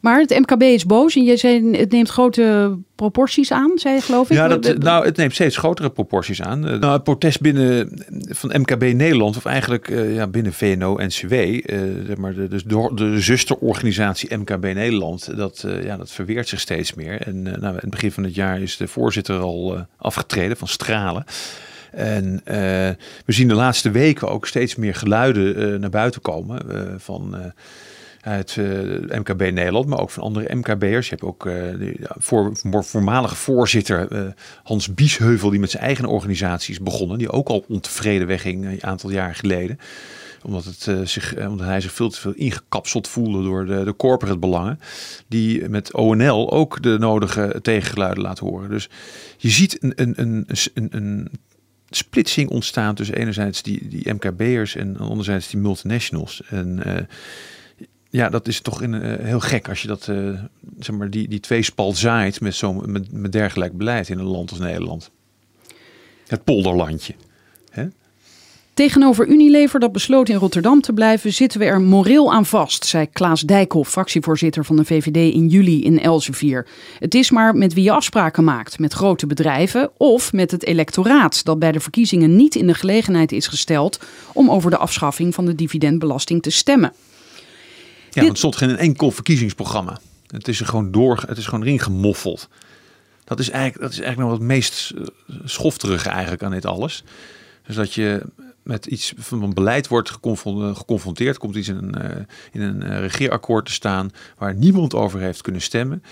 A: Maar het MKB is boos en je zei het neemt grote proporties aan, zei je geloof ik?
C: Ja, dat, nou, het neemt steeds grotere proporties aan. Uh, nou, het protest binnen van MKB Nederland, of eigenlijk uh, ja, binnen VNO-NCW, uh, zeg maar de, dus de, de zusterorganisatie MKB Nederland, dat, ja, dat verweert zich steeds meer. En nou, in het begin van het jaar is de voorzitter al afgetreden van Stralen. En we zien de laatste weken ook steeds meer geluiden naar buiten komen van uit uh, MKB Nederland, maar ook van andere MKB'ers. Je hebt ook uh, de voor, voormalige voorzitter uh, Hans Biesheuvel, die met zijn eigen organisatie is begonnen, die ook al ontevreden wegging een aantal jaar geleden omdat, het, eh, zich, eh, omdat hij zich veel te veel ingekapseld voelde door de, de corporate belangen. Die met ONL ook de nodige tegengeluiden laat horen. Dus je ziet een, een, een, een, een splitsing ontstaan tussen enerzijds die, die MKB'ers en anderzijds die multinationals. En eh, ja, dat is toch in, eh, heel gek als je dat, eh, zeg maar, die, die tweespalt zaait met, zo, met, met dergelijk beleid in een land als Nederland. Het polderlandje. Hè?
A: Tegenover Unilever, dat besloot in Rotterdam te blijven, zitten we er moreel aan vast, zei Klaas Dijkhoff, fractievoorzitter van de VVD in juli in Elsevier. Het is maar met wie je afspraken maakt, met grote bedrijven of met het electoraat, dat bij de verkiezingen niet in de gelegenheid is gesteld om over de afschaffing van de dividendbelasting te stemmen.
C: Ja, want het stond geen enkel verkiezingsprogramma. Het is er gewoon door, het is gewoon erin gemoffeld. Dat is eigenlijk, dat is eigenlijk nog het meest eh, schofterige eigenlijk aan dit alles. Dus dat je met iets van een beleid wordt geconfron- geconfronteerd, komt iets in een, eh, in een eh, regeerakkoord te staan waar niemand over heeft kunnen stemmen.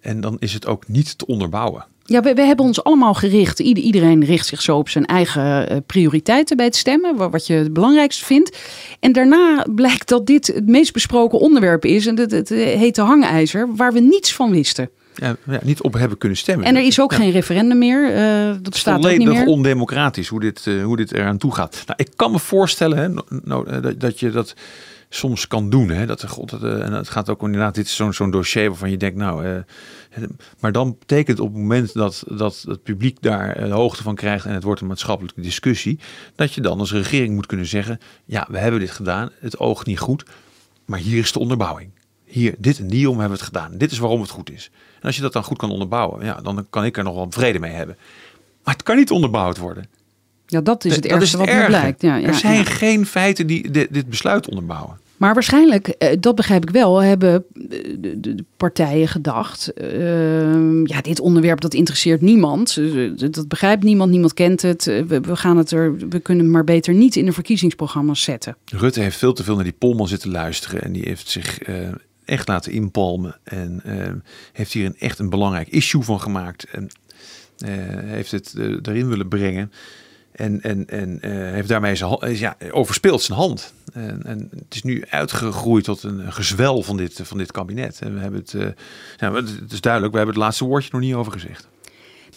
C: En dan is het ook niet te onderbouwen.
A: Ja, we, we hebben ons allemaal gericht. Ieder- iedereen richt zich zo op zijn eigen eh, prioriteiten bij het stemmen, wa- wat je het belangrijkste vindt. En daarna blijkt dat dit het meest besproken onderwerp is. En het, het eh, heet de hangijzer, waar we niets van wisten.
C: Ja, ja, niet op hebben kunnen stemmen.
A: En er is ook
C: Ja.
A: geen referendum meer. eh, dat staat ook niet
C: volledig
A: meer.
C: ondemocratisch hoe dit, hoe dit eraan toe gaat. Nou, ik kan me voorstellen hè, dat, dat je dat soms kan doen. Hè, dat, god, dat, eh, en het gaat ook inderdaad, dit is zo'n zo'n dossier waarvan je denkt, nou, eh, eh, maar dan betekent op het moment dat, dat het publiek daar de hoogte van krijgt en het wordt een maatschappelijke discussie, dat je dan als regering moet kunnen zeggen, ja, we hebben dit gedaan, het oogt niet goed, maar hier is de onderbouwing. Hier, dit en die om hebben we het gedaan. Dit is waarom het goed is. En als je dat dan goed kan onderbouwen, ja, dan kan ik er nog wel vrede mee hebben. Maar het kan niet onderbouwd worden.
A: Ja, dat is het
C: Dat
A: ergste
C: het
A: wat nu blijkt. Ja, ja,
C: er zijn
A: ja.
C: geen feiten die dit, dit besluit onderbouwen.
A: Maar waarschijnlijk, eh, dat begrijp ik wel, hebben eh, de, partijen gedacht. eh, ja, dit onderwerp dat interesseert niemand. Eh, dat- begrijpt niemand, niemand kent het. We, we, gaan het er, we kunnen het maar beter niet in de verkiezingsprogramma's zetten.
C: Rutte heeft veel te veel naar die Polman zitten luisteren. En die heeft zich echt laten inpalmen. En heeft hier een, echt een belangrijk issue van gemaakt. En heeft het erin willen brengen. En, en, en eh, heeft daarmee zijn, ja, overspeeld zijn hand. En, en het is nu uitgegroeid tot een gezwel van dit, van dit kabinet. En we hebben het, ja, het is duidelijk, we hebben het laatste woordje nog niet over gezegd.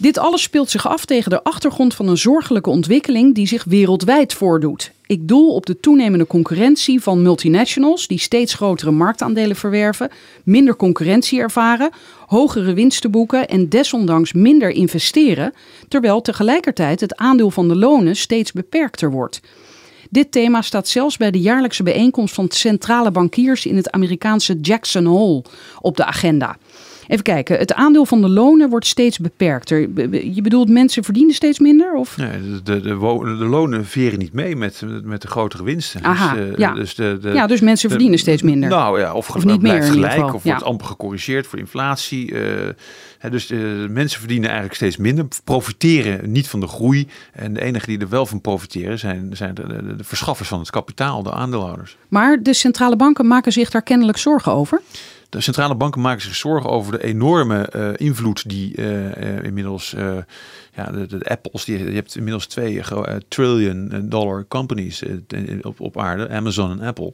A: Dit alles speelt zich af tegen de achtergrond van een zorgelijke ontwikkeling die zich wereldwijd voordoet. Ik doel op de toenemende concurrentie van multinationals die steeds grotere marktaandelen verwerven, minder concurrentie ervaren, hogere winsten boeken en desondanks minder investeren, terwijl tegelijkertijd het aandeel van de lonen steeds beperkter wordt. Dit thema staat zelfs bij de jaarlijkse bijeenkomst van centrale bankiers in het Amerikaanse Jackson Hole op de agenda. Even kijken, het aandeel van de lonen wordt steeds beperkter. Be- be- Je bedoelt mensen verdienen steeds minder? Of?
C: Nee, de, de, lonen veren niet mee met, met de grotere winsten.
A: Aha,
C: dus, eh,
A: ja.
C: dus, de, de,
A: Ja, dus mensen verdienen steeds minder.
C: Nou ja, of,
A: Of niet meer
C: gelijk, of wordt
A: ja.
C: amper gecorrigeerd voor inflatie. eh, hè, dus de mensen verdienen eigenlijk steeds minder, profiteren niet van de groei. En de enigen die er wel van profiteren zijn, zijn de, de, de verschaffers van het kapitaal, de aandeelhouders.
A: Maar de centrale banken maken zich daar kennelijk zorgen over.
C: De centrale banken maken zich zorgen over de enorme eh, invloed die eh, eh, inmiddels, ja, de, Apples, die, je hebt inmiddels twee trillion dollar companies op, op aarde, Amazon en Apple.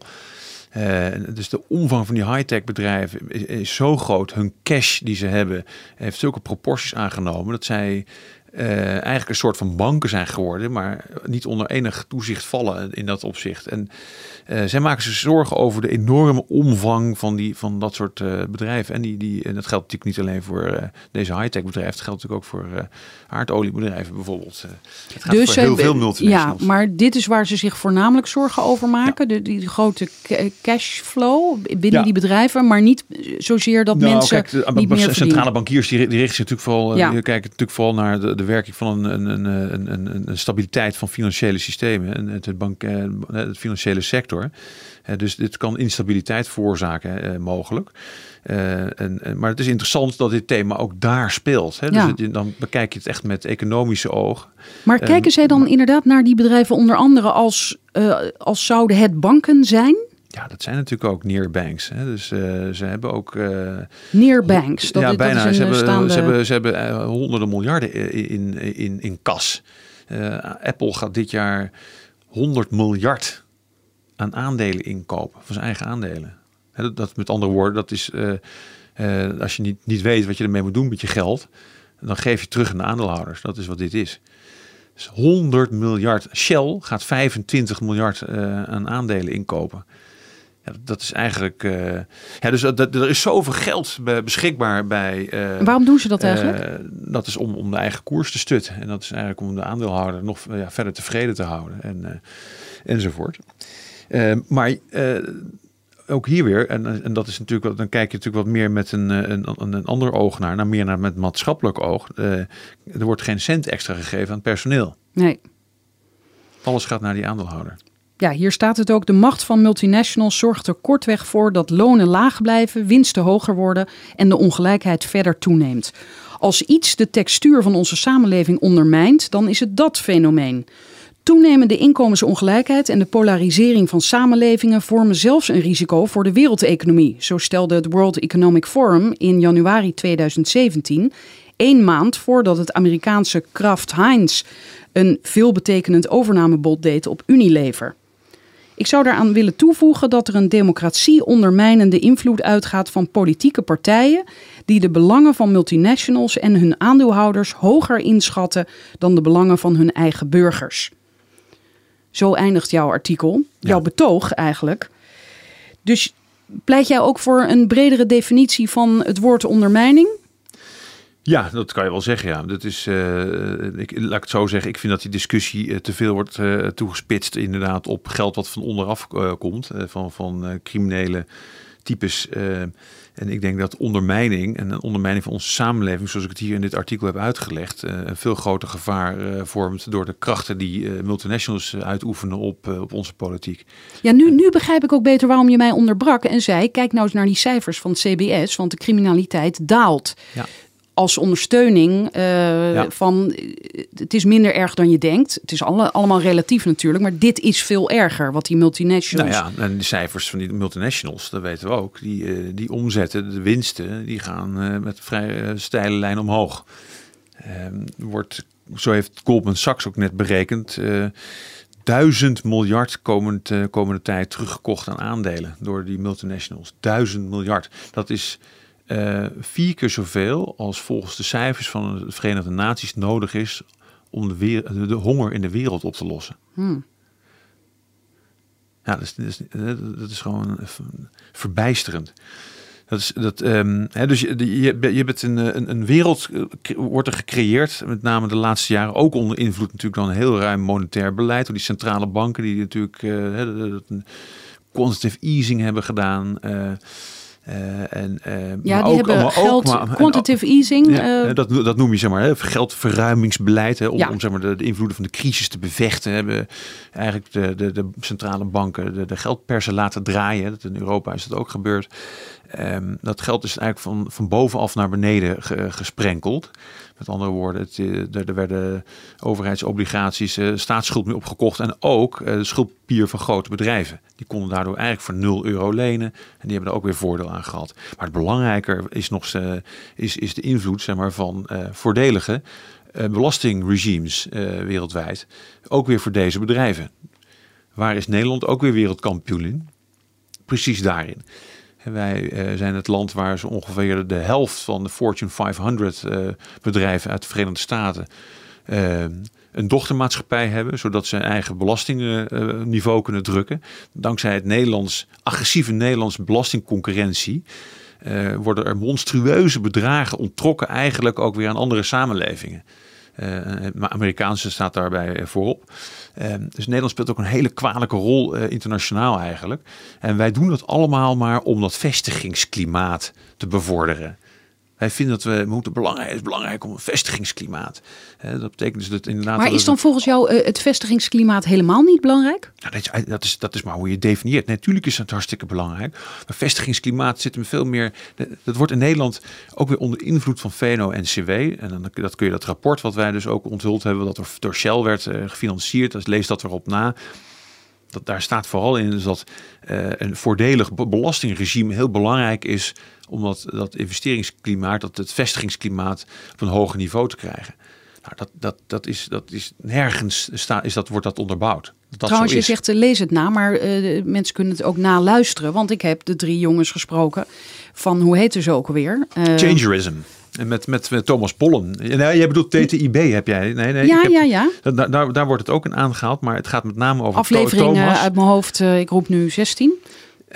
C: Dus de omvang van die high-tech bedrijven is, is zo groot. Hun cash die ze hebben heeft zulke proporties aangenomen dat zij eh, eigenlijk een soort van banken zijn geworden, maar niet onder enig toezicht vallen in dat opzicht. En eh, zij maken zich zorgen over de enorme omvang van, die, van dat soort eh, bedrijven. En, die, die, en dat geldt natuurlijk niet alleen voor deze high-tech bedrijven, het geldt natuurlijk ook voor aardoliebedrijven bijvoorbeeld. Het gaat voor heel veel
A: ja,
C: multinationals.
A: maar dit is waar ze zich voornamelijk zorgen over maken. De, die grote ca- cashflow binnen
C: Ja.
A: die bedrijven, maar niet zozeer dat
C: Nou,
A: mensen
C: kijk, de,
A: niet meer
C: centrale
A: verdienen.
C: bankiers die, die richten zich natuurlijk vooral,
A: Ja.
C: kijken natuurlijk vooral naar de, de werking van een, een, een, een, een, stabiliteit van financiële systemen en het, bank, eh, het financiële sector. Dus dit kan instabiliteit veroorzaken, eh, mogelijk. Eh, en, maar het is interessant dat dit thema ook daar speelt. Dus
A: Ja.
C: het- dan bekijk je het echt met economische ogen.
A: Maar kijken zij dan inderdaad naar die bedrijven onder andere als, als zouden het banken zijn?
C: Ja, dat zijn natuurlijk ook nearbanks. Hè? Dus eh, ze hebben ook... eh,
A: Near banks. Dat,
C: ja,
A: is- dat
C: bijna.
A: is
C: ze, hebben,
A: staande...
C: ze hebben, ze hebben eh, honderden miljarden in, in, in, in kas. Eh, Apple gaat dit jaar 100 miljard aan aandelen inkopen, van zijn eigen aandelen. Hè, dat, dat met andere woorden, dat is eh, eh, als je niet, niet weet wat je ermee moet doen met je geld, dan geef je terug aan de aandeelhouders. Dat is wat dit is. Dus 100 miljard. Shell gaat 25 miljard eh, aan aandelen inkopen. Ja, dat is eigenlijk. eh, ja, dus dat, er is zoveel geld be- beschikbaar bij. eh,
A: waarom doen ze dat eigenlijk?
C: eh, dat is om, om de eigen koers te stutten. En dat is eigenlijk om de aandeelhouder nog ja, verder tevreden te houden. En, enzovoort. Maar ook hier weer, en, en dat is natuurlijk, wat- dan kijk je natuurlijk wat meer met een, een, een, ander oog naar, meer naar met maatschappelijk oog. Er wordt geen cent extra gegeven aan het personeel.
A: Nee.
C: Alles gaat naar die aandeelhouder.
A: Ja, hier staat het ook. De macht van multinationals zorgt er kortweg voor dat lonen laag blijven, winsten hoger worden en de ongelijkheid verder toeneemt. Als iets de textuur van onze samenleving ondermijnt, dan is het dat fenomeen. Toenemende inkomensongelijkheid en de polarisering van samenlevingen vormen zelfs een risico voor de wereldeconomie, zo stelde het World Economic Forum in januari 2017, één maand voordat het Amerikaanse Kraft Heinz een veelbetekenend overnamebod deed op Unilever. Ik zou daaraan willen toevoegen dat er een democratie ondermijnende invloed uitgaat van politieke partijen die de belangen van multinationals en hun aandeelhouders hoger inschatten dan de belangen van hun eigen burgers. Zo eindigt jouw artikel, jouw
C: Ja.
A: betoog eigenlijk. Dus pleit jij ook voor een bredere definitie van het woord ondermijning?
C: Ja, dat kan je wel zeggen. Ja, dat is. eh, ik, laat ik het zo zeggen. Ik vind dat die discussie eh, te veel wordt eh, toegespitst, inderdaad, op geld wat van onderaf komt, van, van criminele types. en ik denk dat ondermijning en een ondermijning van onze samenleving, zoals ik het hier in dit artikel heb uitgelegd, een veel groter gevaar vormt door de krachten die multinationals uitoefenen op, op onze politiek.
A: Ja, nu, nu begrijp ik ook beter waarom je mij onderbrak en zei: kijk nou eens naar die cijfers van het CBS, want de criminaliteit daalt.
C: Ja.
A: Als ondersteuning eh,
C: Ja.
A: van eh, het is minder erg dan je denkt. Het is alle, allemaal relatief natuurlijk, maar dit is veel erger wat die multinationals.
C: Nou ja, en de cijfers van die multinationals, dat weten we ook, die, eh, die omzetten, de winsten, die gaan met vrij steile lijn omhoog. Ehm, wordt, zo heeft Goldman Sachs ook net berekend, eh, duizend miljard komend, komende tijd teruggekocht aan aandelen door die multinationals. Duizend miljard. Dat is eh, vier keer zoveel als volgens de cijfers van de Verenigde Naties nodig is om de, weer- de, honger in de wereld op te lossen.
A: Hmm.
C: Ja, dat is, dat is, dat is gewoon eh, verbijsterend. Dat is, dat, ehm, hè, dus je, je, je bent een, een, een wereld, eh, wordt er gecreëerd, met name de laatste jaren, ook onder invloed natuurlijk dan heel ruim monetair beleid, door die centrale banken die natuurlijk eh, hè, quantitative easing hebben gedaan. eh, eh, en, eh,
A: Ja, die
C: ook-
A: hebben
C: maar ook- maar-
A: quantitative easing.
C: ja,
A: eh,
C: dat, dat noem je zeg maar, hè, geldverruimingsbeleid. Hè, om,
A: Ja.
C: om zeg maar, de, de invloeden van de crisis te bevechten. Hebben eigenlijk de, de, de centrale banken de, de geldpersen laten draaien. Dat in Europa is dat ook gebeurd. Ehm, dat geld is eigenlijk van, van bovenaf naar beneden ge- gesprenkeld. Met andere woorden, het, eh, er, er werden overheidsobligaties, eh, staatsschuld mee opgekocht. En ook eh, de schuldpier van grote bedrijven. Die konden daardoor eigenlijk voor 0 euro lenen. En die hebben er ook weer voordeel aan gehad. Maar het belangrijker is nog is, is de invloed zeg maar, van voordelige belastingregimes wereldwijd. Ook weer voor deze bedrijven. Waar is Nederland ook weer wereldkampioen in? Precies daarin. Wij eh, zijn het land waar zo ongeveer de helft van de Fortune 500 eh, bedrijven uit de Verenigde Staten eh, een dochtermaatschappij hebben, zodat ze een eigen belastingniveau kunnen drukken. Dankzij het Nederlands, agressieve Nederlandse belastingconcurrentie worden er monstrueuze bedragen onttrokken eigenlijk ook weer aan andere samenlevingen. Eh, maar Amerikaanse staat daarbij voorop. Eh, dus Nederland speelt ook een hele kwalijke rol eh, internationaal eigenlijk. En wij doen dat allemaal maar om dat vestigingsklimaat te bevorderen. Wij vinden dat we moeten belangrijk, het is belangrijk om een vestigingsklimaat. Eh, dat betekent dus dat inderdaad.
A: maar is dan volgens jou eh, het vestigingsklimaat helemaal niet belangrijk?
C: nou, dat, is, dat, is, dat is maar hoe je het definieert. Natuurlijk is het hartstikke belangrijk. Maar vestigingsklimaat zit hem veel meer. Dat wordt in Nederland ook weer onder invloed van VNO-NCW. En dan dat kun je dat rapport wat wij dus ook onthuld hebben, dat door, door Shell werd eh, gefinancierd. Dus lees dat erop na. Dat, daar staat vooral in dat eh, een voordelig be- belastingregime heel belangrijk is om dat, investeringsklimaat, dat het vestigingsklimaat op een hoger niveau te krijgen. Nou, dat, dat, dat, is, dat is nergens sta, is dat, wordt dat onderbouwd. Dat
A: Trouwens, je zegt eh, lees het na, maar eh, mensen kunnen het ook naluisteren. Want ik heb de drie jongens gesproken van, hoe heet ze ook alweer? Eh,
C: Changerism. En met, met, met Thomas Pollen. Nee, jij bedoelt TTIB heb jij. Nee, nee,
A: ja,
C: heb-
A: ja, ja.
C: Daar, daar, daar wordt het ook in aangehaald, maar het gaat met name over
A: Aflevering
C: Thomas.
A: uit mijn hoofd, ik roep nu 16.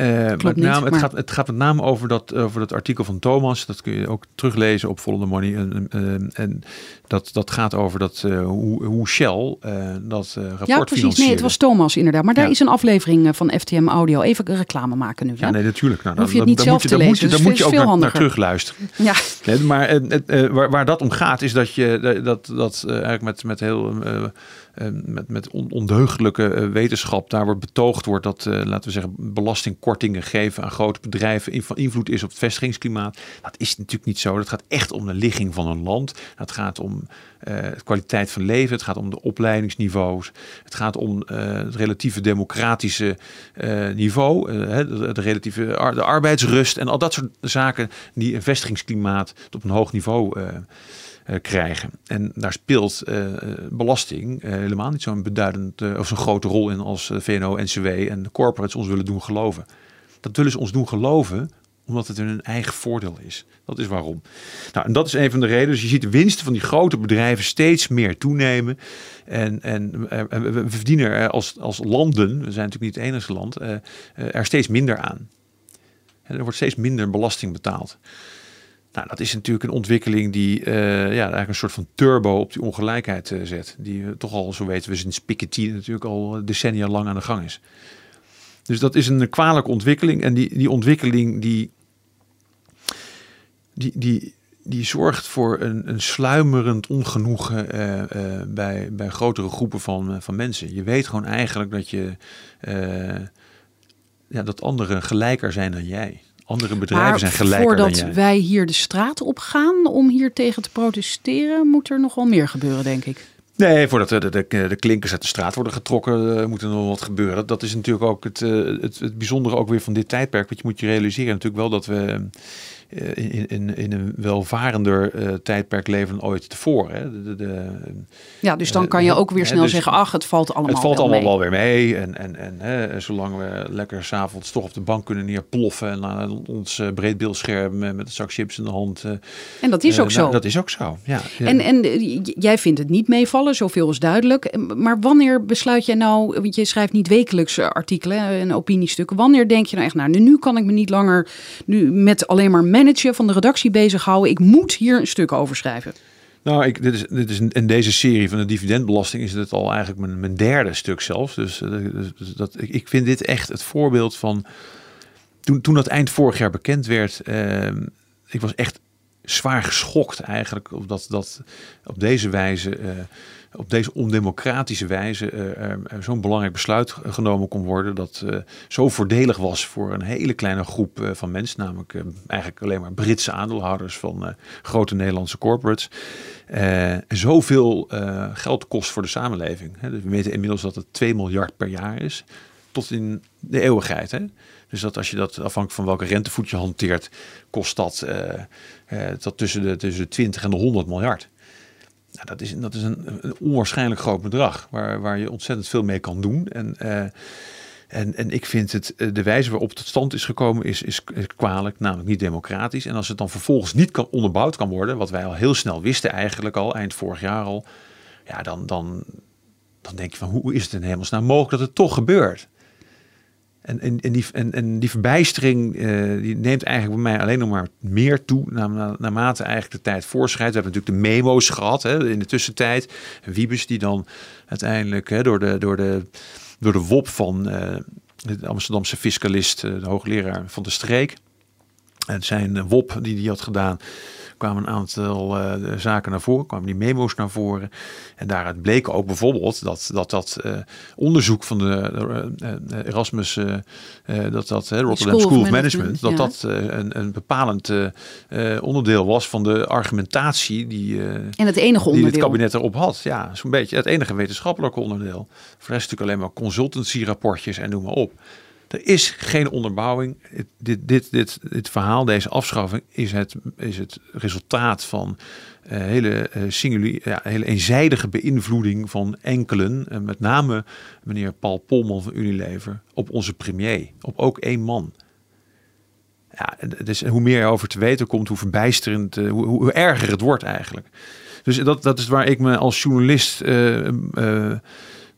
C: Eh,
A: niet,
C: het, gaat, het gaat met name over dat, over dat artikel van Thomas. Dat kun je ook teruglezen op Follow the Money. En, en, en dat, dat gaat over dat, eh, hoe, hoe Shell eh, dat rapport
A: Ja, precies. Nee, het was Thomas inderdaad. Maar daar
C: Ja.
A: is een aflevering van FTM Audio. Even reclame maken nu.
C: Ja, nee, natuurlijk. Nou,
A: Dan hoef je het niet zelf
C: moet
A: te
C: dan moet
A: lezen,
C: je,
A: dus
C: dan moet je ook naar,
A: veel
C: naar
A: handiger.
C: terugluisteren.
A: ja.
C: Nee, maar het, waar, waar dat om gaat, is dat je dat, dat eigenlijk met, met heel met, met on- ondeugdelijke wetenschap daar wordt betoogd wordt dat, laten we zeggen, belastingkortingen geven aan grote bedrijven van invloed is op het vestigingsklimaat. Dat is natuurlijk niet zo. Dat gaat echt om de ligging van een land. Dat gaat om eh, de kwaliteit van leven. Het gaat om de opleidingsniveaus. Het gaat om eh, het relatieve democratische eh, niveau. de, relatieve de arbeidsrust en al dat soort zaken die een vestigingsklimaat op een hoog niveau krijgen. En daar speelt eh, eh, belasting eh, helemaal niet zo'n beduidend eh, of zo'n grote rol in als eh, VNO, NCW en corporates ons willen doen geloven. Dat willen ze ons doen geloven omdat het hun eigen voordeel is. Dat is waarom. Nou, en dat is een van de redenen. Dus je ziet de winsten van die grote bedrijven steeds meer toenemen. En, en eh, we verdienen er als, als landen, we zijn natuurlijk niet het enige land, eh, eh, er steeds minder aan. Er wordt steeds minder belasting betaald. Nou, dat is natuurlijk een ontwikkeling die eh, ja, eigenlijk een soort van turbo op die ongelijkheid eh, zet. Die eh, toch al, zo weten we sinds Piketty natuurlijk al decennia lang aan de gang is. Dus dat is een kwalijke ontwikkeling. En die, die ontwikkeling die, die, die, die zorgt voor een, een sluimerend ongenoegen bij, bij grotere groepen van, van mensen. Je weet gewoon eigenlijk dat je ja, dat anderen gelijker zijn dan jij. Andere bedrijven
A: Maar
C: zijn gelijker
A: voordat
C: dan jij.
A: wij hier de straat op gaan om hier tegen te protesteren, moet er nog wel meer gebeuren, denk ik.
C: Nee, voordat de, de, de, klinkers uit de straat worden getrokken, eh, moet er nog wat gebeuren. Dat is natuurlijk ook het, eh, het, het bijzondere ook weer van dit tijdperk. Want je moet je realiseren natuurlijk wel dat we in, in, in een welvarender eh, tijdperk leven dan ooit tevoren. Hè. De, de, de-
A: Ja, dus dan
C: Eh,
A: kan je ook weer snel
C: dus
A: zeggen, ach, het valt allemaal
C: het valt
A: wel
C: allemaal
A: mee.
C: wel weer mee. En, en, en hè, zolang we lekker s'avonds toch op de bank kunnen neerploffen en aan ons eh, breedbeeldscherm eh, met een zak chips in de hand. eh,
A: En dat is
C: eh,
A: ook
C: nou,
A: zo.
C: dat is ook zo, ja.
A: En, en eh, jij vindt het niet meevallen, zoveel is duidelijk. Eh, Maar wanneer besluit jij nou, want je schrijft niet wekelijks eh, artikelen en opiniestukken. Wanneer denk je nou echt, nou nu- nu kan ik me niet langer nu met alleen maar managen van de redactie bezighouden. Ik moet hier een stuk over schrijven.
C: Nou, ik, dit is, dit is in deze serie van de dividendbelasting is het al eigenlijk mijn, mijn derde stuk zelfs. Dus, eh, dus- dus dat, ik, ik vind dit echt het voorbeeld van toen, toen dat eind vorig jaar bekend werd. ehm, ik was echt zwaar geschokt eigenlijk op dat, dat op deze wijze, eh, op deze ondemocratische wijze, eh, er- er zo'n belangrijk besluit genomen kon worden dat eh, zo voordelig was voor een hele kleine groep eh, van mensen, namelijk eh, eigenlijk alleen maar Britse aandeelhouders van eh, grote Nederlandse corporates. Eh, zoveel eh, geld kost voor de samenleving. Dus we weten inmiddels dat het 2 miljard per jaar is, tot in de eeuwigheid. Hè. Dus dat als je dat afhankelijk van welke rentevoet je hanteert, kost dat, eh, eh, dat tussen, de, tussen de 20 en de 100 miljard. Dat is, dat is een, een onwaarschijnlijk groot bedrag waar, waar je ontzettend veel mee kan doen. En, eh, en, en ik vind het, eh, de wijze waarop tot stand is gekomen is, is, is kwalijk, namelijk niet democratisch. En als het dan vervolgens niet kan, onderbouwd kan worden, wat wij al heel snel wisten eigenlijk al, eind vorig jaar al. Ja, dan, dan, dan denk je van hoe is het in hemelsnaam mogelijk dat het toch gebeurt? En, en, en, die, en, en die verbijstering eh, die neemt eigenlijk bij mij alleen nog maar meer toe na, na- naarmate eigenlijk de tijd voorschrijdt. We hebben natuurlijk de memo's gehad hè, in de tussentijd. Wiebes die dan uiteindelijk hè, door, de, door, de, door de WOP van eh, de Amsterdamse fiscalist, eh, de hoogleraar van de streek. En zijn eh, WOP die hij had gedaan, kwamen een aantal eh, zaken naar voren, kwamen die memo's naar voren. En daaruit bleek ook bijvoorbeeld dat dat, dat eh, onderzoek van de eh, Erasmus, dat dat Rotterdam
A: School of
C: School of
A: Management,
C: Management, dat
A: ja.
C: dat een, een bepalend onderdeel was van de argumentatie die,
A: En het enige
C: die het
A: onderdeel.
C: kabinet erop had. Ja, zo'n beetje het enige wetenschappelijke onderdeel. Voor de rest natuurlijk alleen maar consultancy rapportjes en noem maar op. Er is geen onderbouwing. dit, dit, dit, dit verhaal, deze afschaffing, is het, is het resultaat van uh, hele, uh, ja, hele eenzijdige beïnvloeding van enkelen. En met name meneer Paul Polman van Unilever op onze premier. Op ook één man. Ja, dus hoe meer je over te weten komt, hoe verbijsterend, hoe, hoe, erger het wordt eigenlijk. Dus dat, dat is waar ik me als journalist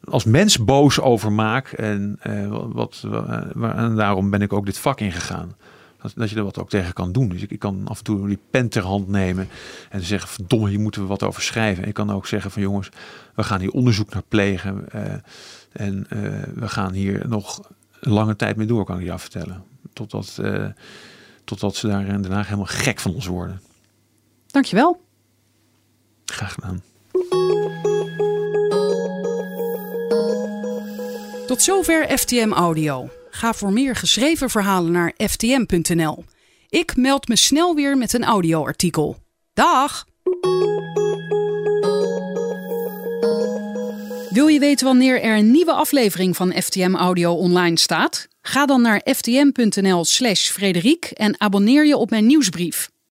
C: als mens boos over maak. En, uh, wat, uh, en daarom ben ik ook dit vak ingegaan. Dat, dat je er wat ook tegen kan doen. Dus ik, ik, kan af en toe die pen ter hand nemen en zeggen: verdomme, hier moeten we wat over schrijven. ik kan ook zeggen: van jongens, we gaan hier onderzoek naar plegen. Uh, en we gaan hier nog een lange tijd mee door, kan ik jou vertellen. Totdat, totdat ze daar in Den Haag helemaal gek van ons worden.
A: Dankjewel.
C: Graag gedaan.
A: Tot zover FTM Audio. Ga voor meer geschreven verhalen naar ftm.nl. Ik meld me snel weer met een audioartikel. Dag! Wil je weten wanneer er een nieuwe aflevering van FTM Audio online staat? Ga dan naar ftm.nl/slash Frederiek en abonneer je op mijn nieuwsbrief.